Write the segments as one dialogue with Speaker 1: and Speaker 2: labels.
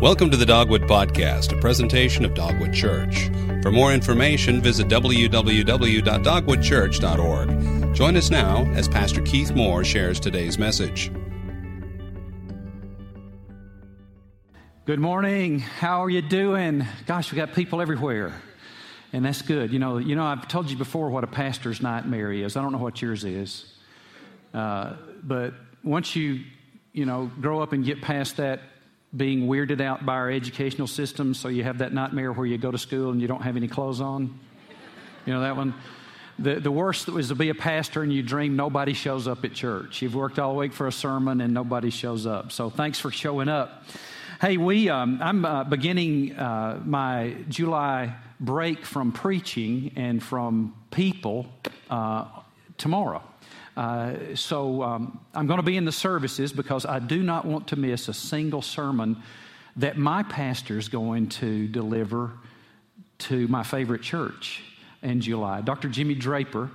Speaker 1: Welcome to the Dogwood Podcast, a presentation of Dogwood Church. For more information, visit www.dogwoodchurch.org. Join us now as Pastor Keith Moore shares today's message.
Speaker 2: Good morning. How are you doing? Gosh, we got people everywhere. And that's good. You know, you know, I've told you before what a pastor's nightmare is. I don't know what yours is. Uh, but once you, you know, grow up and get past that being weirded out by our educational system, so you have that nightmare where you go to school and you don't have any clothes on. You know that one? The, the worst was to be a pastor and you dream nobody shows up at church. You've worked all week for a sermon and nobody shows up. So thanks for showing up. Hey, we, um, I'm uh, beginning uh, my July break from preaching and from people uh, tomorrow. Uh, so um, I'm going to be in the services because I do not want to miss a single sermon that my pastor is going to deliver to my favorite church in July. Dr. Jimmy Draper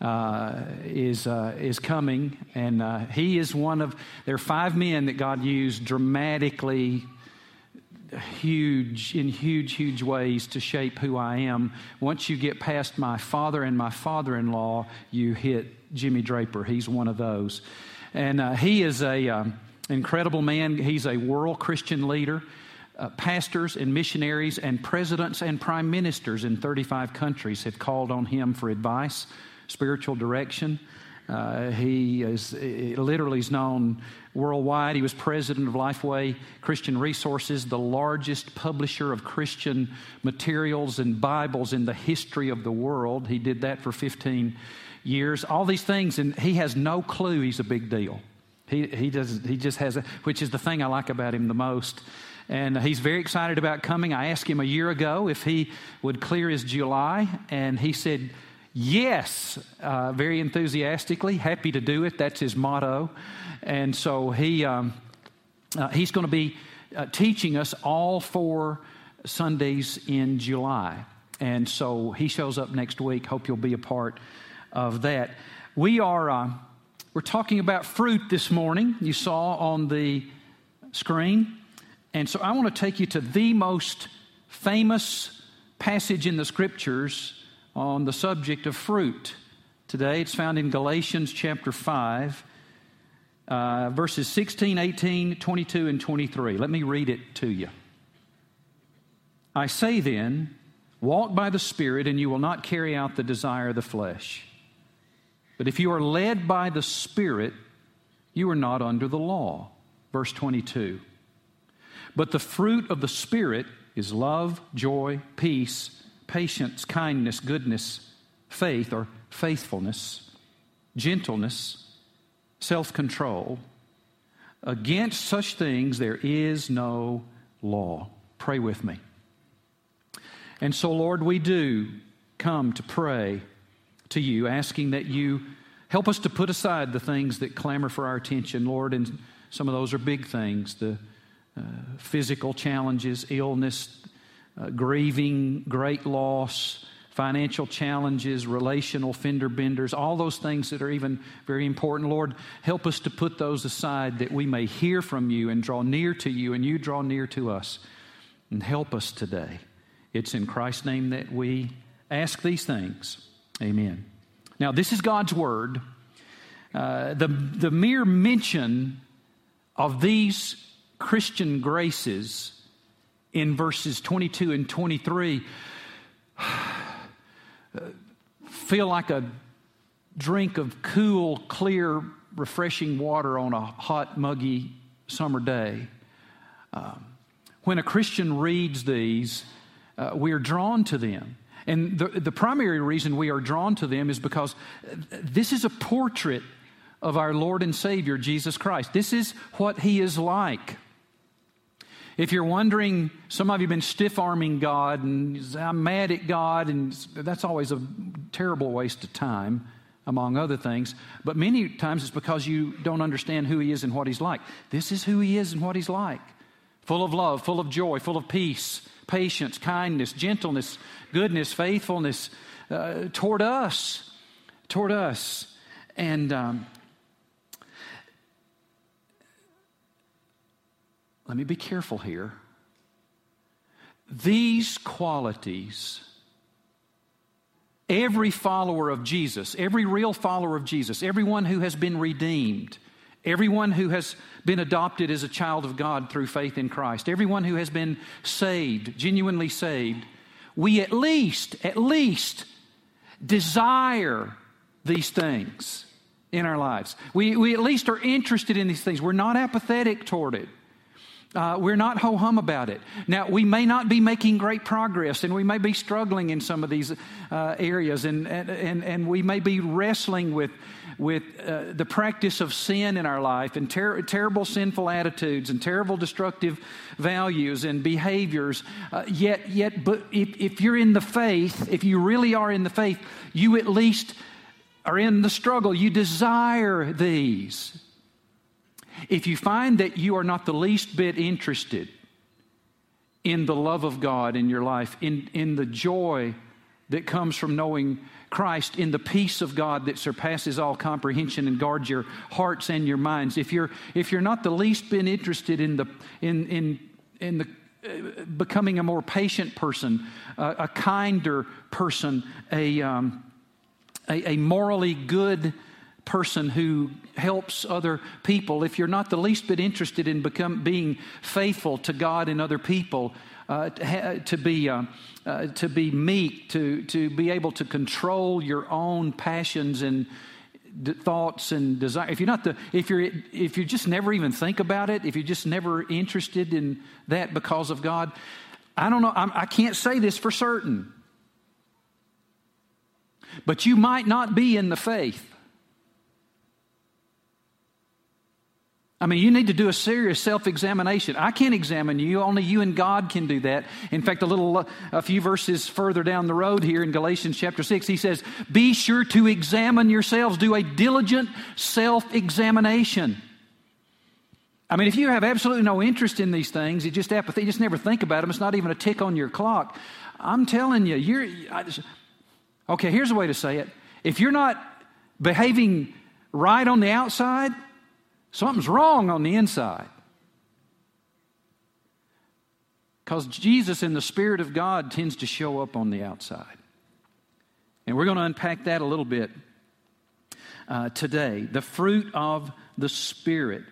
Speaker 2: uh, is, uh, is coming, and uh, he is one of, there are five men that God used dramatically huge in huge huge ways to shape who I am. Once you get past my father and my father-in-law, you hit Jimmy Draper. He's one of those. And uh, he is a um, incredible man. He's a world Christian leader. Uh, pastors and missionaries and presidents and prime ministers in 35 countries have called on him for advice, spiritual direction. Uh, he is literally is known worldwide. He was president of Lifeway Christian Resources, the largest publisher of Christian materials and Bibles in the history of the world. He did that for 15 years. All these things, and he has no clue he's a big deal. He, he, does, he just has, a, which is the thing I like about him the most. And he's very excited about coming. I asked him a year ago if he would clear his July, and he said, Yes, uh, very enthusiastically, happy to do it. That's his motto. And so he, um, uh, he's going to be uh, teaching us all four Sundays in July. And so he shows up next week. Hope you'll be a part of that. We are uh, we're talking about fruit this morning. You saw on the screen. And so I want to take you to the most famous passage in the scriptures on the subject of fruit. Today it's found in Galatians chapter 5, uh, verses 16, 18, 22, and 23. Let me read it to you. I say then, walk by the Spirit, and you will not carry out the desire of the flesh. But if you are led by the Spirit, you are not under the law. Verse 22. But the fruit of the Spirit is love, joy, peace patience, kindness, goodness, faith or faithfulness, gentleness, self control. Against such things there is no law. Pray with me. And so, Lord, we do come to pray to you, asking that you help us to put aside the things that clamor for our attention, Lord. And some of those are big things the uh, physical challenges, illness, uh, grieving, great loss, financial challenges, relational fender benders, all those things that are even very important. Lord, help us to put those aside that we may hear from you and draw near to you and you draw near to us. And help us today. It's in Christ's name that we ask these things. Amen. Now, this is God's word. Uh, the, the mere mention of these Christian graces in verses 22 and 23 feel like a drink of cool, clear, refreshing water on a hot, muggy summer day. Um, when a Christian reads these, uh, we are drawn to them. And the, the primary reason we are drawn to them is because this is a portrait of our Lord and Savior, Jesus Christ. This is what He is like. If you're wondering, some of you have been stiff arming God and I'm mad at God, and that's always a terrible waste of time, among other things. But many times it's because you don't understand who He is and what He's like. This is who He is and what He's like full of love, full of joy, full of peace, patience, kindness, gentleness, goodness, faithfulness uh, toward us. Toward us. And um, let me be careful here. these qualities, every follower of Jesus, every real follower of Jesus, everyone who has been redeemed, everyone who has been adopted as a child of God through faith in Christ, everyone who has been saved, genuinely saved, we at least, at least desire these things in our lives. We, we at least are interested in these things. We're not apathetic toward it. Uh, we're not ho hum about it. Now, we may not be making great progress and we may be struggling in some of these uh, areas and, and, and we may be wrestling with, with uh, the practice of sin in our life and ter- terrible sinful attitudes and terrible destructive values and behaviors. Uh, yet, yet, but if, if you're in the faith, if you really are in the faith, you at least are in the struggle. You desire these. If you find that you are not the least bit interested in the love of God in your life, in, in the joy that comes from knowing Christ, in the peace of God that surpasses all comprehension and guards your hearts and your minds, if you're, if you're not the least bit interested in, the, in, in, in the uh, becoming a more patient person, uh, a kinder person, a, um, a, a morally good person who helps other people, if you're not the least bit interested in become, being faithful to God and other people, uh, to, be, uh, uh, to be meek, to, to be able to control your own passions and d- thoughts and desire. If you're not the, if you're, if you just never even think about it, if you're just never interested in that because of God, I don't know. I'm, I can not say this for certain, but you might not be in the faith. I mean, you need to do a serious self examination. I can't examine you, only you and God can do that. In fact, a little, a few verses further down the road here in Galatians chapter 6, he says, Be sure to examine yourselves, do a diligent self examination. I mean, if you have absolutely no interest in these things, you just apathy, you just never think about them, it's not even a tick on your clock. I'm telling you, you're, just, okay, here's a way to say it. If you're not behaving right on the outside, Something's wrong on the inside. Because Jesus and the Spirit of God tends to show up on the outside. And we're going to unpack that a little bit uh, today. The fruit of the Spirit.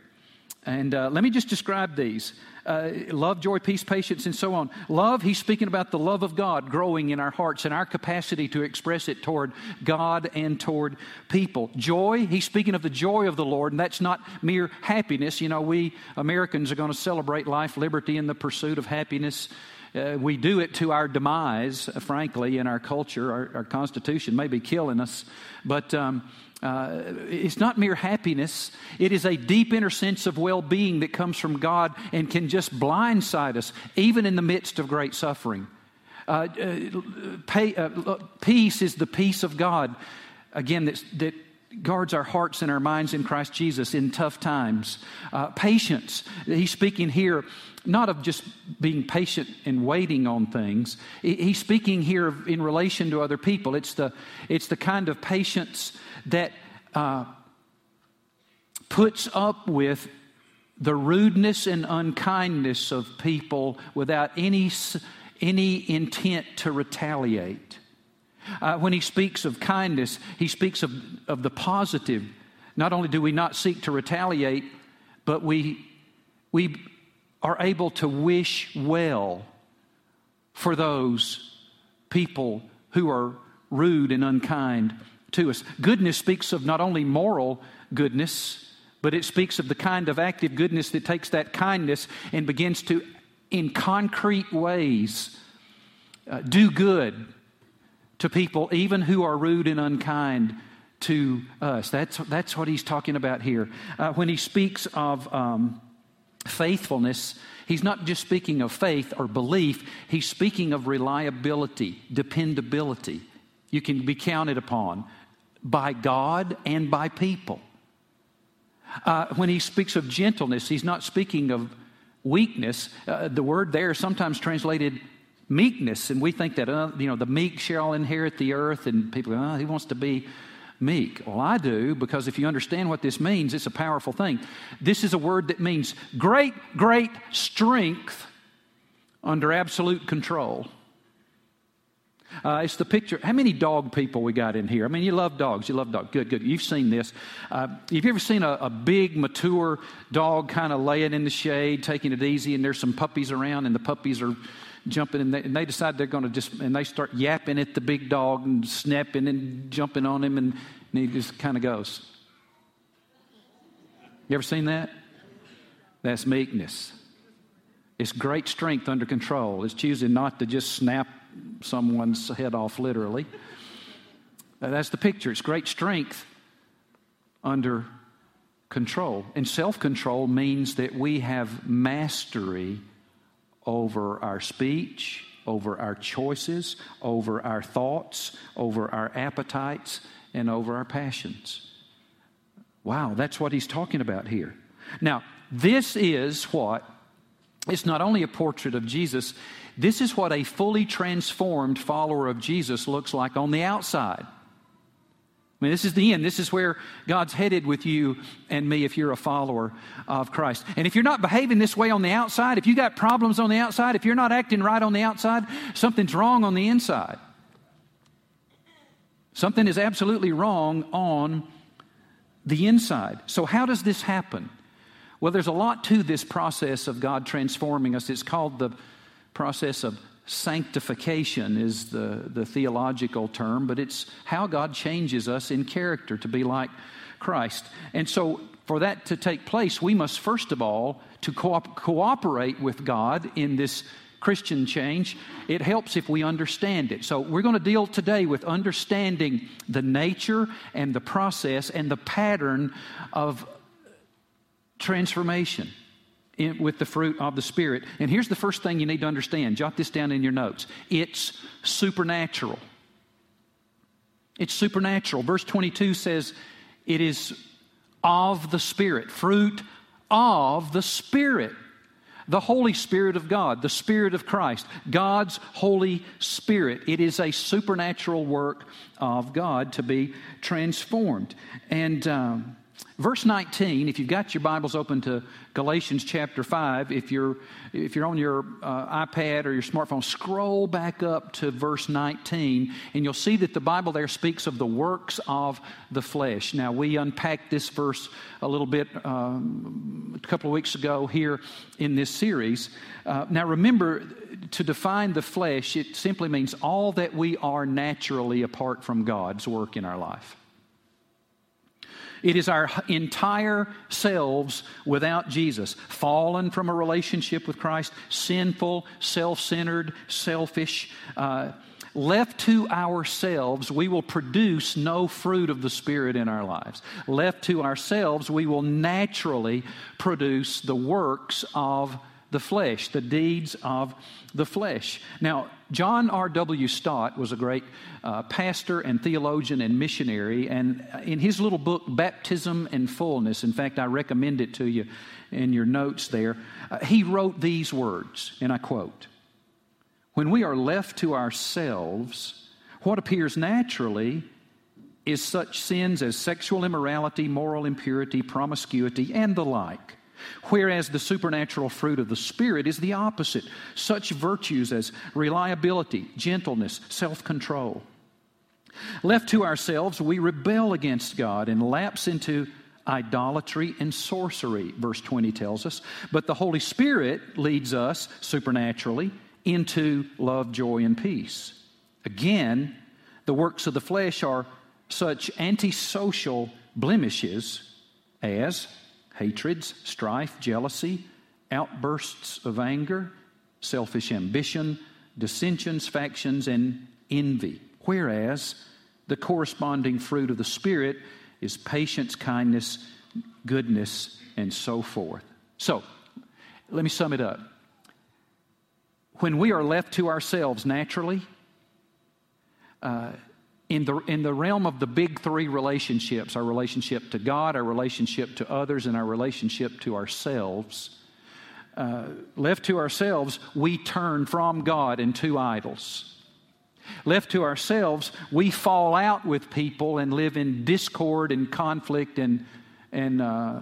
Speaker 2: And uh, let me just describe these uh, love, joy, peace, patience, and so on. Love, he's speaking about the love of God growing in our hearts and our capacity to express it toward God and toward people. Joy, he's speaking of the joy of the Lord, and that's not mere happiness. You know, we Americans are going to celebrate life, liberty, and the pursuit of happiness. Uh, we do it to our demise, frankly, in our culture. Our, our Constitution may be killing us, but um, uh, it's not mere happiness. It is a deep inner sense of well being that comes from God and can just blindside us, even in the midst of great suffering. Uh, uh, pay, uh, peace is the peace of God, again, that, guards our hearts and our minds in Christ Jesus in tough times. Uh, patience, he's speaking here not of just being patient and waiting on things. He's speaking here in relation to other people. It's the, it's the kind of patience that uh, puts up with the rudeness and unkindness of people without any, any intent to retaliate. Uh, when he speaks of kindness, he speaks of, of the positive. Not only do we not seek to retaliate, but we, we are able to wish well for those people who are rude and unkind to us. Goodness speaks of not only moral goodness, but it speaks of the kind of active goodness that takes that kindness and begins to, in concrete ways, uh, do good to people, even who are rude and unkind to us. That's, that's what he's talking about here. Uh, when he speaks of um, faithfulness, he's not just speaking of faith or belief, he's speaking of reliability, dependability. You can be counted upon by God and by people. Uh, when he speaks of gentleness, he's not speaking of weakness. Uh, the word there is sometimes translated meekness, and we think that uh, you know the meek shall inherit the earth, and people go, oh, he wants to be meek. Well, I do because if you understand what this means, it's a powerful thing. This is a word that means great, great strength under absolute control. Uh, it's the picture. How many dog people we got in here? I mean, you love dogs. You love dogs. Good, good. You've seen this. Uh, have you ever seen a, a big, mature dog kind of laying in the shade, taking it easy, and there's some puppies around, and the puppies are jumping, and they, and they decide they're going to just, and they start yapping at the big dog and snapping and jumping on him, and, and he just kind of goes. You ever seen that? That's meekness. It's great strength under control. It's choosing not to just snap someone's head off, literally. Uh, that's the picture. It's great strength under control. And self control means that we have mastery over our speech, over our choices, over our thoughts, over our appetites, and over our passions. Wow, that's what he's talking about here. Now, this is what, it's not only a portrait of Jesus, this is what a fully transformed follower of Jesus looks like on the outside. I mean, this is the end. This is where God's headed with you and me if you're a follower of Christ. And if you're not behaving this way on the outside, if you got problems on the outside, if you're not acting right on the outside, something's wrong on the inside. Something is absolutely wrong on the inside. So, how does this happen? Well, there's a lot to this process of God transforming us. It's called the process of sanctification is the, the theological term, but it's how God changes us in character to be like Christ. And so, for that to take place, we must first of all to co- cooperate with God in this Christian change, it helps if we understand it. So, we're going to deal today with understanding the nature and the process and the pattern of transformation in, with the fruit of the Spirit. And here's the first thing you need to understand jot this down in your notes it's supernatural. It's supernatural. Verse 22 says, It is of the Spirit, fruit of the Spirit the Holy Spirit of God, the Spirit of Christ, God's Holy Spirit. It is a supernatural work of God to be transformed. And um, verse 19, if you've got your Bibles open to Galatians chapter 5, if you're, if you're on your uh, iPad or your smartphone, scroll back up to verse 19, and you'll see that the Bible there speaks of the works of the flesh. Now, we unpacked this verse a little bit um, a couple of weeks ago here in this series. Uh, now, remember, to define the flesh, it simply means all that we are naturally apart from God's work in our life. It is our entire selves without Jesus, fallen from a relationship with Christ, sinful, self centered, selfish. Uh, left to ourselves, we will produce no fruit of the Spirit in our lives. Left to ourselves, we will naturally produce the works of the flesh, the deeds of the flesh. Now, John R.W. Stott was a great uh, pastor and theologian and missionary, and in his little book, Baptism and Fullness, in fact, I recommend it to you in your notes there, uh, he wrote these words, and I quote When we are left to ourselves, what appears naturally is such sins as sexual immorality, moral impurity, promiscuity, and the like Whereas the supernatural fruit of the Spirit is the opposite such virtues as reliability, gentleness, self control. Left to ourselves, we rebel against God and lapse into idolatry and sorcery, verse 20 tells us. But the Holy Spirit leads us supernaturally into love, joy, and peace. Again, the works of the flesh are such antisocial blemishes as hatreds, strife, jealousy, outbursts of anger, selfish ambition, dissensions, factions, and envy. Whereas the corresponding fruit of the Spirit is patience, kindness, goodness, and so forth. So, let me sum it up. When we are left to ourselves naturally, uh, in the, in the realm of the big three relationships our relationship to God, our relationship to others, and our relationship to ourselves uh, left to ourselves, we turn from God into idols. Left to ourselves, we fall out with people and live in discord and conflict and, and uh,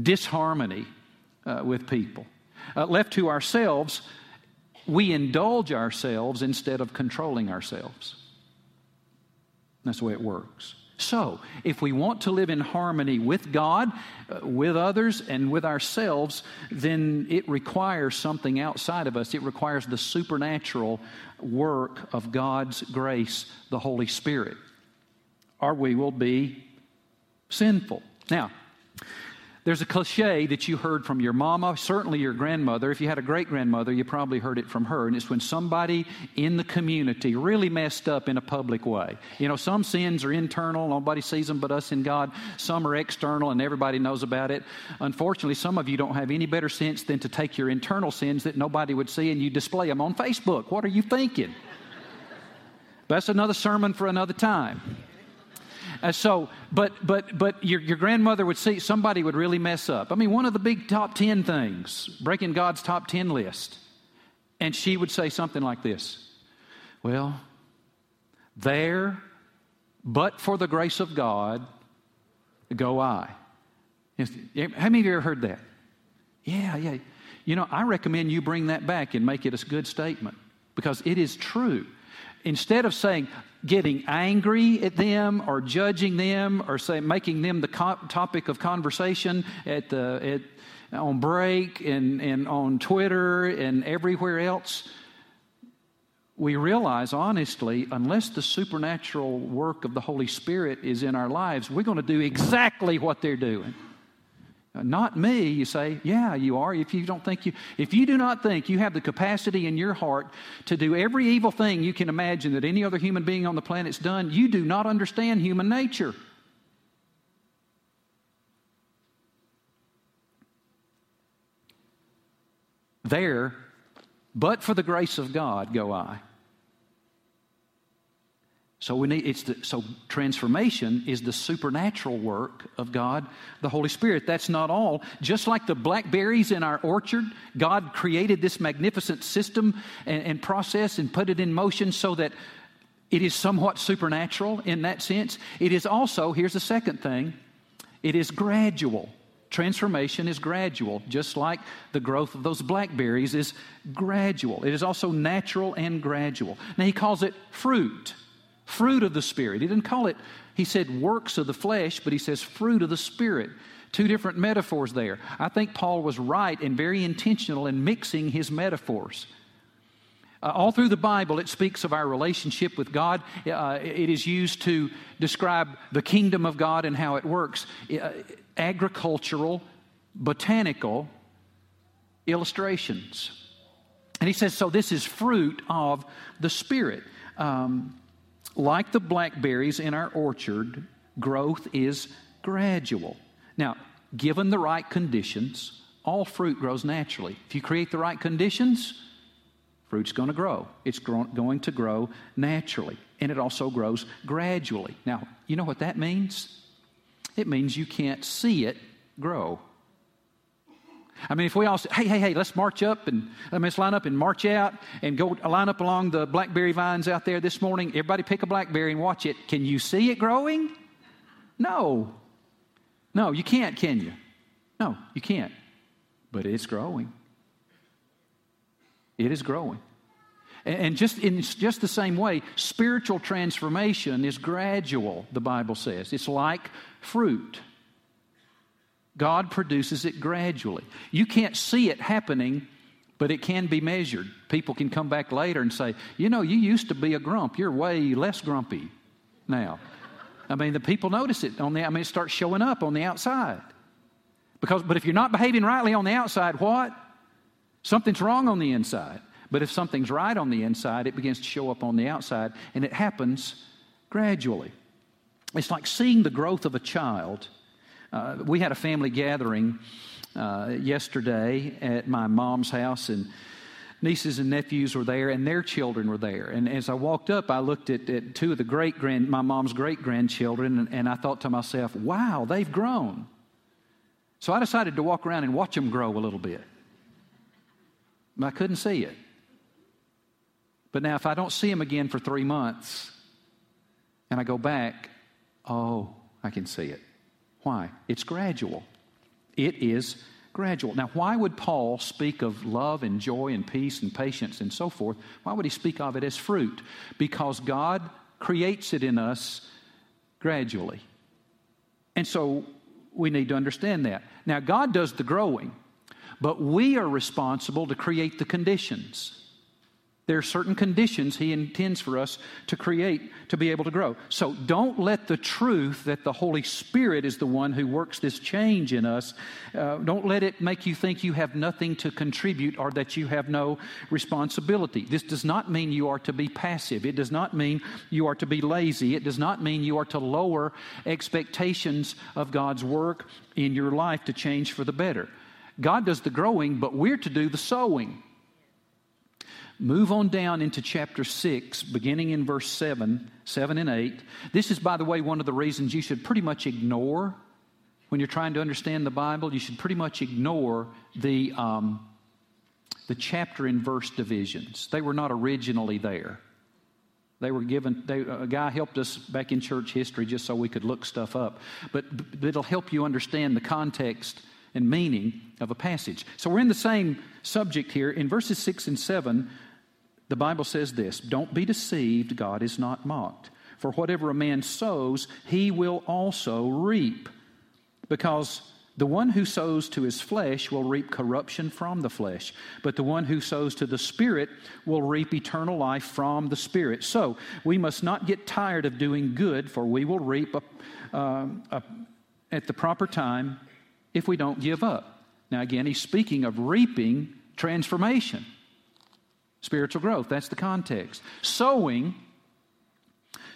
Speaker 2: disharmony uh, with people. Uh, left to ourselves, we indulge ourselves instead of controlling ourselves. That's the way it works. So, if we want to live in harmony with God, uh, with others, and with ourselves, then it requires something outside of us. It requires the supernatural work of God's grace, the Holy Spirit, or we will be sinful. Now, there's a cliche that you heard from your mama, certainly your grandmother. If you had a great grandmother, you probably heard it from her. And it's when somebody in the community really messed up in a public way. You know, some sins are internal, nobody sees them but us and God. Some are external, and everybody knows about it. Unfortunately, some of you don't have any better sense than to take your internal sins that nobody would see and you display them on Facebook. What are you thinking? That's another sermon for another time. Uh, so, but but but your your grandmother would see somebody would really mess up. I mean, one of the big top ten things, breaking God's top ten list, and she would say something like this: "Well, there, but for the grace of God, go I." How many of you ever heard that? Yeah, yeah. You know, I recommend you bring that back and make it a good statement because it is true. Instead of saying, getting angry at them or judging them or say, making them the co- topic of conversation at the, at, on break and, and on Twitter and everywhere else, we realize honestly, unless the supernatural work of the Holy Spirit is in our lives, we're going to do exactly what they're doing. Not me, you say, yeah, you are. If you don't think you, if you do not think you have the capacity in your heart to do every evil thing you can imagine that any other human being on the planet's done, you do not understand human nature. There, but for the grace of God, go I. So we need it's the, so transformation is the supernatural work of God, the Holy Spirit. That's not all. Just like the blackberries in our orchard, God created this magnificent system and, and process and put it in motion so that it is somewhat supernatural in that sense. It is also, here's the second thing, it is gradual. Transformation is gradual, just like the growth of those blackberries is gradual. It is also natural and gradual. Now, he calls it fruit fruit of the Spirit. He didn't call it, he said works of the flesh, but he says fruit of the Spirit. Two different metaphors there. I think Paul was right and very intentional in mixing his metaphors. Uh, all through the Bible, it speaks of our relationship with God. Uh, it is used to describe the kingdom of God and how it works. Uh, agricultural, botanical illustrations. And he says, so this is fruit of the Spirit. Um, like the blackberries in our orchard, growth is gradual. Now, given the right conditions, all fruit grows naturally. If you create the right conditions, fruit's going to grow. It's going to grow naturally. And it also grows gradually. Now, you know what that means? It means you can't see it grow. I mean, if we all say, hey, hey, hey, let's march up and I mean, let's line up and march out and go line up along the blackberry vines out there this morning, everybody pick a blackberry and watch it. Can you see it growing? No. No, you can't, can you? No, you can't. But it's growing. It is growing. And just in just the same way, spiritual transformation is gradual, the Bible says. It's like fruit. God produces it gradually. You can't see it happening, but it can be measured. People can come back later and say, You know, you used to be a grump. You're way less grumpy now. I mean, the people notice it on the, I mean, it starts showing up on the outside. Because, but if you're not behaving rightly on the outside, what? Something's wrong on the inside. But if something's right on the inside, it begins to show up on the outside, and it happens gradually. It's like seeing the growth of a child uh, we had a family gathering uh, yesterday at my mom's house, and nieces and nephews were there, and their children were there. And as I walked up, I looked at, at two of the great grand, my mom's great grandchildren, and, and I thought to myself, wow, they've grown. So I decided to walk around and watch them grow a little bit. I couldn't see it. But now, if I don't see them again for three months and I go back, oh, I can see it. Why? It's gradual. It is gradual. Now, why would Paul speak of love and joy and peace and patience and so forth? Why would he speak of it as fruit? Because God creates it in us gradually. And so we need to understand that. Now, God does the growing, but we are responsible to create the conditions. There are certain conditions He intends for us to create to be able to grow. So don't let the truth that the Holy Spirit is the one who works this change in us, uh, don't let it make you think you have nothing to contribute or that you have no responsibility. This does not mean you are to be passive. It does not mean you are to be lazy. It does not mean you are to lower expectations of God's work in your life to change for the better. God does the growing, but we're to do the sowing. Move on down into chapter 6, beginning in verse 7, 7 and 8. This is, by the way, one of the reasons you should pretty much ignore when you're trying to understand the Bible. You should pretty much ignore the, um, the chapter and verse divisions. They were not originally there. They were given, they, a guy helped us back in church history just so we could look stuff up. But, but it'll help you understand the context and meaning of a passage. So we're in the same subject here. In verses 6 and 7, the Bible says this Don't be deceived, God is not mocked. For whatever a man sows, he will also reap. Because the one who sows to his flesh will reap corruption from the flesh, but the one who sows to the Spirit will reap eternal life from the Spirit. So we must not get tired of doing good, for we will reap a, uh, a, at the proper time if we don't give up. Now, again, he's speaking of reaping transformation. Spiritual growth, that's the context. Sowing,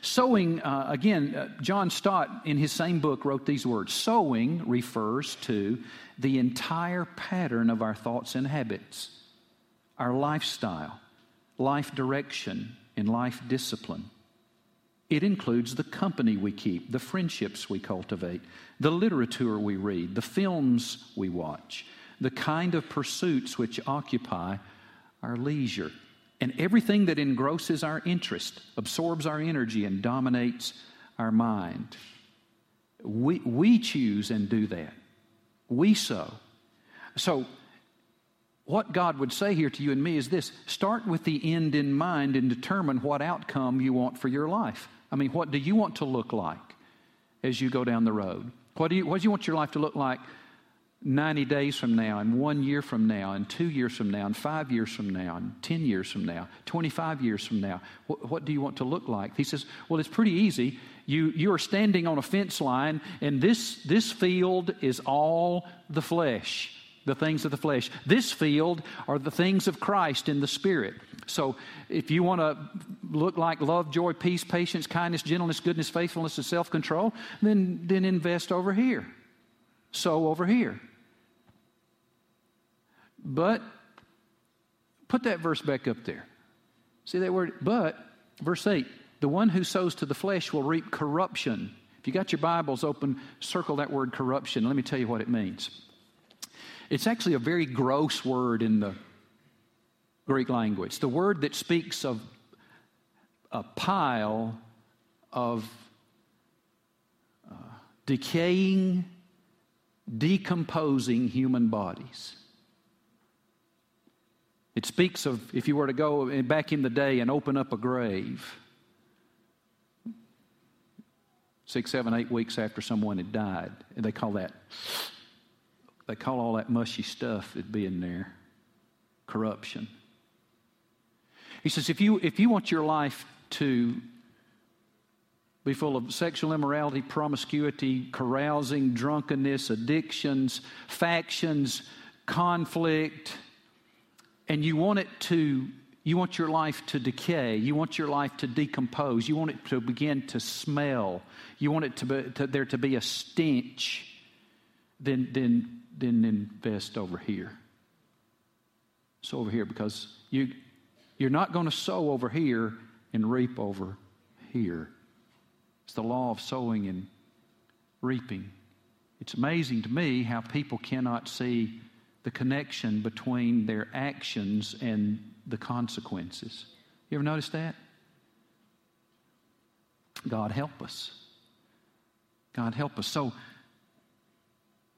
Speaker 2: sowing, uh, again, uh, John Stott in his same book wrote these words Sowing refers to the entire pattern of our thoughts and habits, our lifestyle, life direction, and life discipline. It includes the company we keep, the friendships we cultivate, the literature we read, the films we watch, the kind of pursuits which occupy our leisure, and everything that engrosses our interest, absorbs our energy, and dominates our mind. We, we choose and do that. We sow. So, what God would say here to you and me is this start with the end in mind and determine what outcome you want for your life. I mean, what do you want to look like as you go down the road? What do you, what do you want your life to look like 90 days from now, and one year from now, and two years from now, and five years from now, and 10 years from now, 25 years from now? What, what do you want to look like? He says, Well, it's pretty easy. You, you are standing on a fence line, and this, this field is all the flesh, the things of the flesh. This field are the things of Christ in the Spirit. So if you want to look like love, joy, peace, patience, kindness, gentleness, goodness, faithfulness, and self control, then, then invest over here. Sow over here. But put that verse back up there. See that word? But, verse 8 the one who sows to the flesh will reap corruption. If you got your Bibles open, circle that word corruption. Let me tell you what it means. It's actually a very gross word in the Greek language. The word that speaks of a pile of uh, decaying, decomposing human bodies. It speaks of if you were to go back in the day and open up a grave six, seven, eight weeks after someone had died, and they call that they call all that mushy stuff that be in there corruption. He says if you if you want your life to be full of sexual immorality, promiscuity, carousing, drunkenness, addictions, factions, conflict, and you want it to you want your life to decay you want your life to decompose you want it to begin to smell you want it to, be, to there to be a stench then then then invest over here so over here because you you're not going to sow over here and reap over here it's the law of sowing and reaping it's amazing to me how people cannot see the connection between their actions and the consequences. You ever notice that? God help us. God help us. So,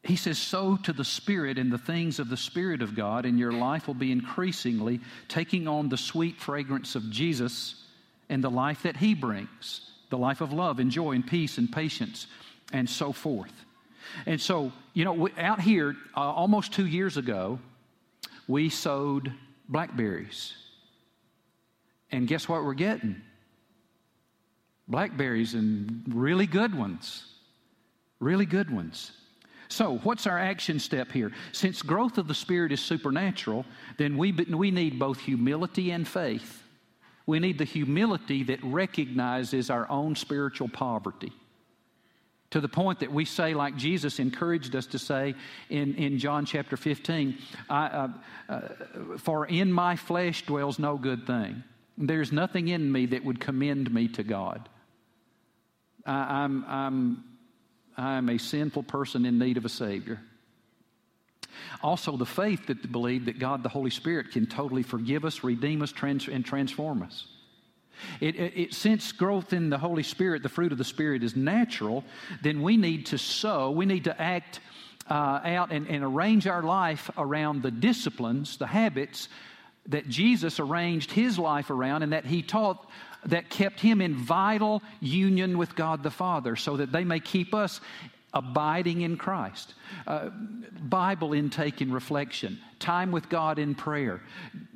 Speaker 2: he says, sow to the Spirit and the things of the Spirit of God, and your life will be increasingly taking on the sweet fragrance of Jesus and the life that He brings the life of love and joy and peace and patience and so forth. And so, you know, out here, uh, almost two years ago, we sowed blackberries. And guess what we're getting? Blackberries and really good ones. Really good ones. So, what's our action step here? Since growth of the Spirit is supernatural, then we, we need both humility and faith. We need the humility that recognizes our own spiritual poverty. To the point that we say, like Jesus encouraged us to say in, in John chapter 15, uh, uh, For in my flesh dwells no good thing. There's nothing in me that would commend me to God. I, I'm, I'm I am a sinful person in need of a Savior. Also, the faith that believe that God, the Holy Spirit, can totally forgive us, redeem us, trans- and transform us. It, it, it, since growth in the Holy Spirit, the fruit of the Spirit, is natural, then we need to sow, we need to act uh, out and, and arrange our life around the disciplines, the habits that Jesus arranged his life around and that he taught that kept him in vital union with God the Father so that they may keep us abiding in Christ. Uh, Bible intake and reflection, time with God in prayer,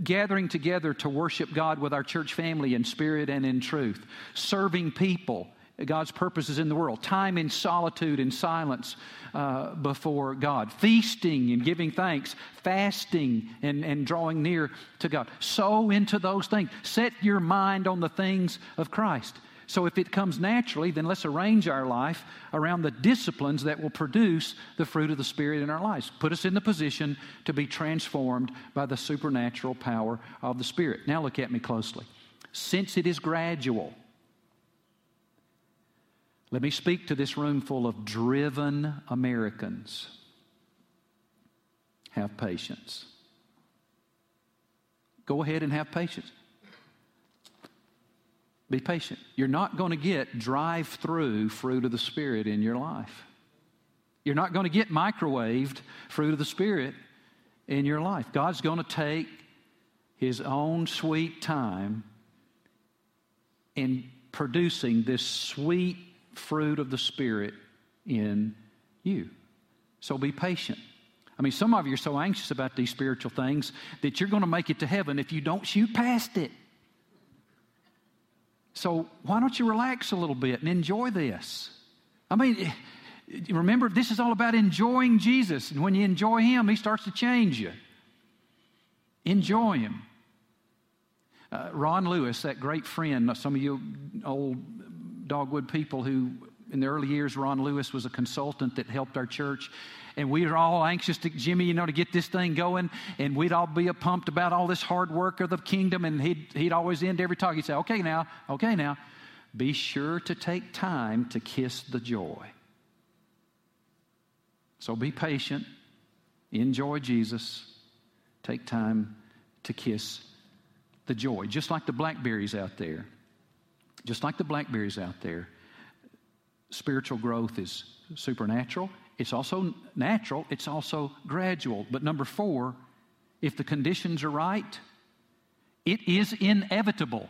Speaker 2: gathering together to worship God with our church family in spirit and in truth, serving people God's purposes in the world, time in solitude and silence uh, before God, feasting and giving thanks, fasting and, and drawing near to God. Sow into those things. Set your mind on the things of Christ. So if it comes naturally, then let's arrange our life around the disciplines that will produce the fruit of the Spirit in our lives. Put us in the position to be transformed by the supernatural power of the Spirit. Now look at me closely. Since it is gradual, let me speak to this room full of driven Americans. Have patience. Go ahead and have patience. Be patient. You're not going to get drive through fruit of the Spirit in your life. You're not going to get microwaved fruit of the Spirit in your life. God's going to take His own sweet time in producing this sweet fruit of the Spirit in you. So be patient. I mean, some of you are so anxious about these spiritual things that you're going to make it to heaven if you don't shoot past it. So why don't you relax a little bit and enjoy this? I mean, remember, this is all about enjoying Jesus. And when you enjoy Him, He starts to change you. Enjoy Him. Uh, Ron Lewis, that great friend, some of you old Dogwood people who, in the early years, Ron Lewis was a consultant that helped our church. And we were all anxious to, Jimmy, you know, to get this thing going. And we'd all be pumped about all this hard work of the kingdom. And he'd, he'd always end every talk. He'd say, okay, now, okay, now, be sure to take time to kiss the joy. So be patient, enjoy Jesus, take time to kiss the joy. Just like the blackberries out there. Just like the blackberries out there, spiritual growth is supernatural. It's also natural, it's also gradual. But number four, if the conditions are right, it is inevitable.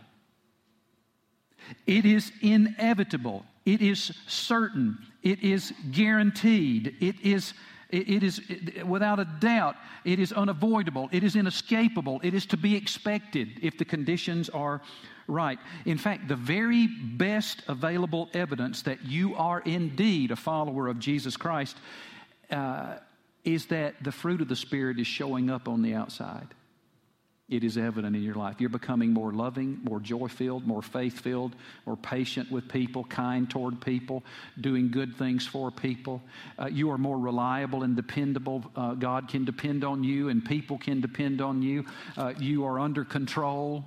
Speaker 2: It is inevitable. It is certain. It is guaranteed. It is, it is without a doubt, it is unavoidable. It is inescapable. It is to be expected if the conditions are right. In fact, the very best available evidence that you are indeed a follower of Jesus Christ uh, is that the fruit of the Spirit is showing up on the outside. It is evident in your life. You're becoming more loving, more joy filled, more faith filled, more patient with people, kind toward people, doing good things for people. Uh, you are more reliable and dependable. Uh, God can depend on you, and people can depend on you. Uh, you are under control.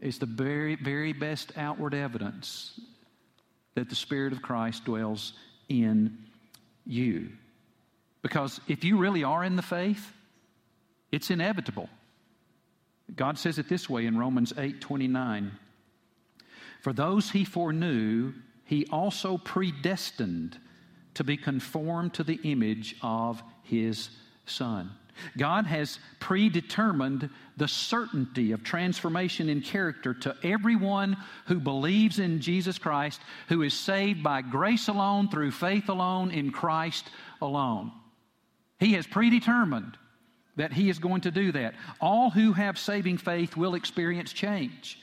Speaker 2: It's the very, very best outward evidence that the Spirit of Christ dwells in you. Because if you really are in the faith, it's inevitable. God says it this way in Romans 8 29. For those he foreknew, he also predestined to be conformed to the image of his Son. God has predetermined the certainty of transformation in character to everyone who believes in Jesus Christ, who is saved by grace alone, through faith alone, in Christ alone. He has predetermined that He is going to do that. All who have saving faith will experience change.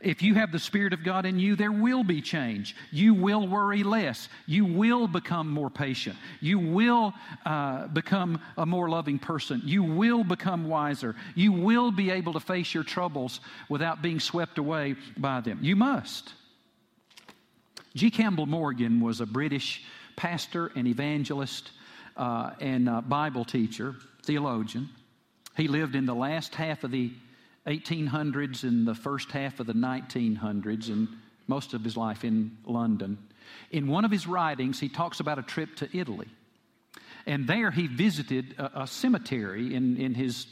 Speaker 2: If you have the Spirit of God in you, there will be change. You will worry less. You will become more patient. You will uh, become a more loving person. You will become wiser. You will be able to face your troubles without being swept away by them. You must. G. Campbell Morgan was a British pastor and evangelist uh, and uh, Bible teacher, theologian. He lived in the last half of the 1800s and the first half of the 1900s, and most of his life in London. In one of his writings, he talks about a trip to Italy. And there he visited a, a cemetery in, in his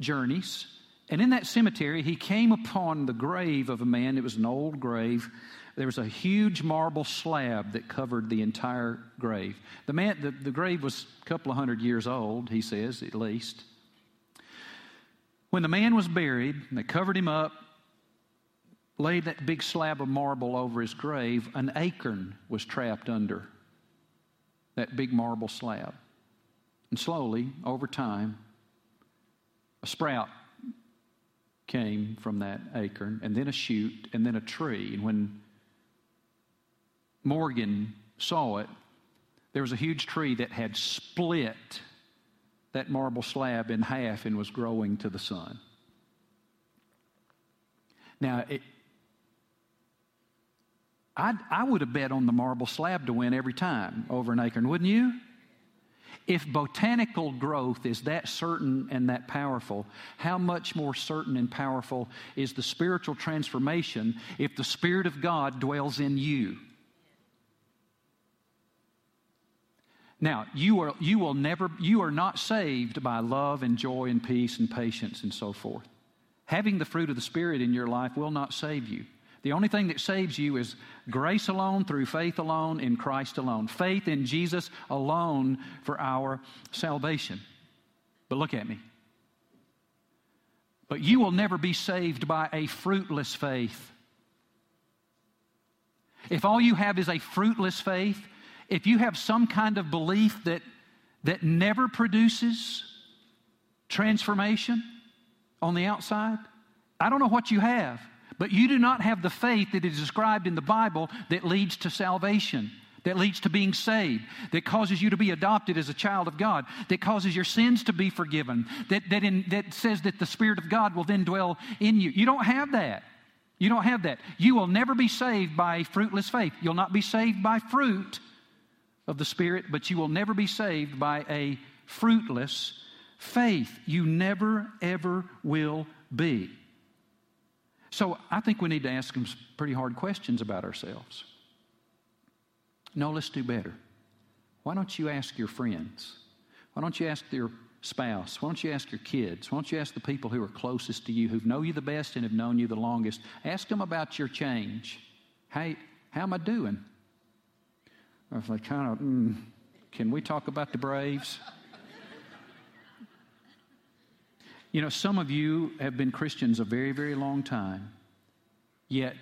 Speaker 2: journeys. And in that cemetery, he came upon the grave of a man. It was an old grave. There was a huge marble slab that covered the entire grave. The, man, the, the grave was a couple of hundred years old, he says, at least. When the man was buried, they covered him up, laid that big slab of marble over his grave, an acorn was trapped under that big marble slab. And slowly, over time, a sprout came from that acorn, and then a shoot, and then a tree. And when Morgan saw it, there was a huge tree that had split that marble slab in half and was growing to the sun. Now, it, i I would have bet on the marble slab to win every time over an acorn, wouldn't you? If botanical growth is that certain and that powerful, how much more certain and powerful is the spiritual transformation if the Spirit of God dwells in you? Now, you, are, you will never, you are not saved by love and joy and peace and patience and so forth. Having the fruit of the Spirit in your life will not save you. The only thing that saves you is grace alone, through faith alone, in Christ alone. Faith in Jesus alone for our salvation. But look at me. But you will never be saved by a fruitless faith. If all you have is a fruitless faith, if you have some kind of belief that, that never produces transformation on the outside, I don't know what you have, but you do not have the faith that is described in the Bible that leads to salvation that leads to being saved, that causes you to be adopted as a child of God, that causes your sins to be forgiven, that, that, in, that says that the Spirit of God will then dwell in you. You don't have that. You don't have that. You will never be saved by fruitless faith. You'll not be saved by fruit of the Spirit, but you will never be saved by a fruitless faith. You never, ever will be. So I think we need to ask some pretty hard questions about ourselves. No, let's do better. Why don't you ask your friends? Why don't you ask your spouse? Why don't you ask your kids? Why don't you ask the people who are closest to you, who know you the best and have known you the longest? Ask them about your change. Hey, how am I doing? I was like, kind of, mm, can we talk about the Braves? you know, some of you have been Christians a very, very long time, yet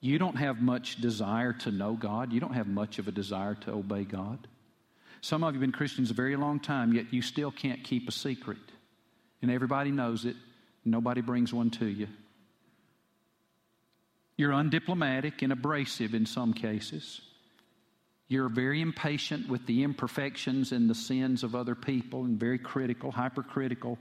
Speaker 2: you don't have much desire to know God. You don't have much of a desire to obey God. Some of you have been Christians a very long time, yet you still can't keep a secret. And everybody knows it. Nobody brings one to you. You're undiplomatic and abrasive in some cases. You're very impatient with the imperfections and the sins of other people and very critical, hypercritical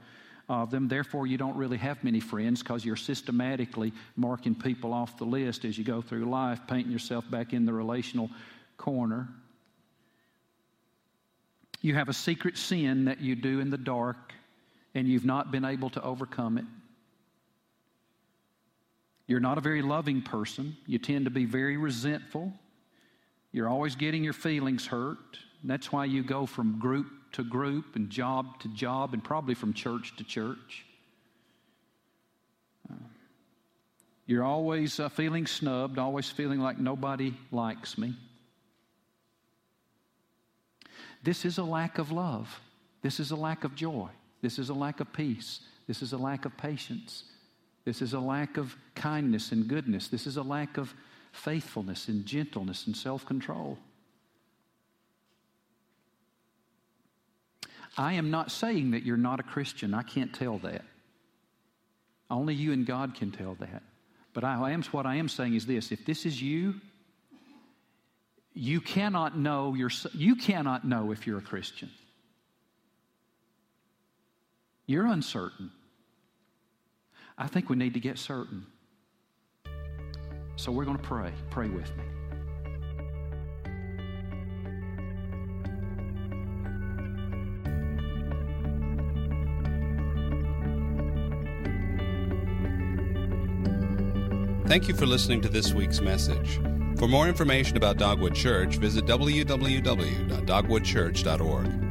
Speaker 2: of them. Therefore, you don't really have many friends because you're systematically marking people off the list as you go through life, painting yourself back in the relational corner. You have a secret sin that you do in the dark and you've not been able to overcome it. You're not a very loving person. You tend to be very resentful. You're always getting your feelings hurt. That's why you go from group to group and job to job and probably from church to church. Uh, you're always uh, feeling snubbed, always feeling like nobody likes me. this is a lack of love. This is a lack of joy. This is a lack of peace. This is a lack of patience. This is a lack of kindness and goodness. This is a lack of faithfulness and gentleness and self control. I am not saying that you're not a Christian. I can't tell that. Only you and God can tell that. But I am, what I am saying is this if this is you, you cannot know your, you cannot know if you're a Christian. You're uncertain. I think we need to get certain. So we're going to pray. Pray with me.
Speaker 1: Thank you for listening to this week's message. For more information about Dogwood Church, visit www.dogwoodchurch.org.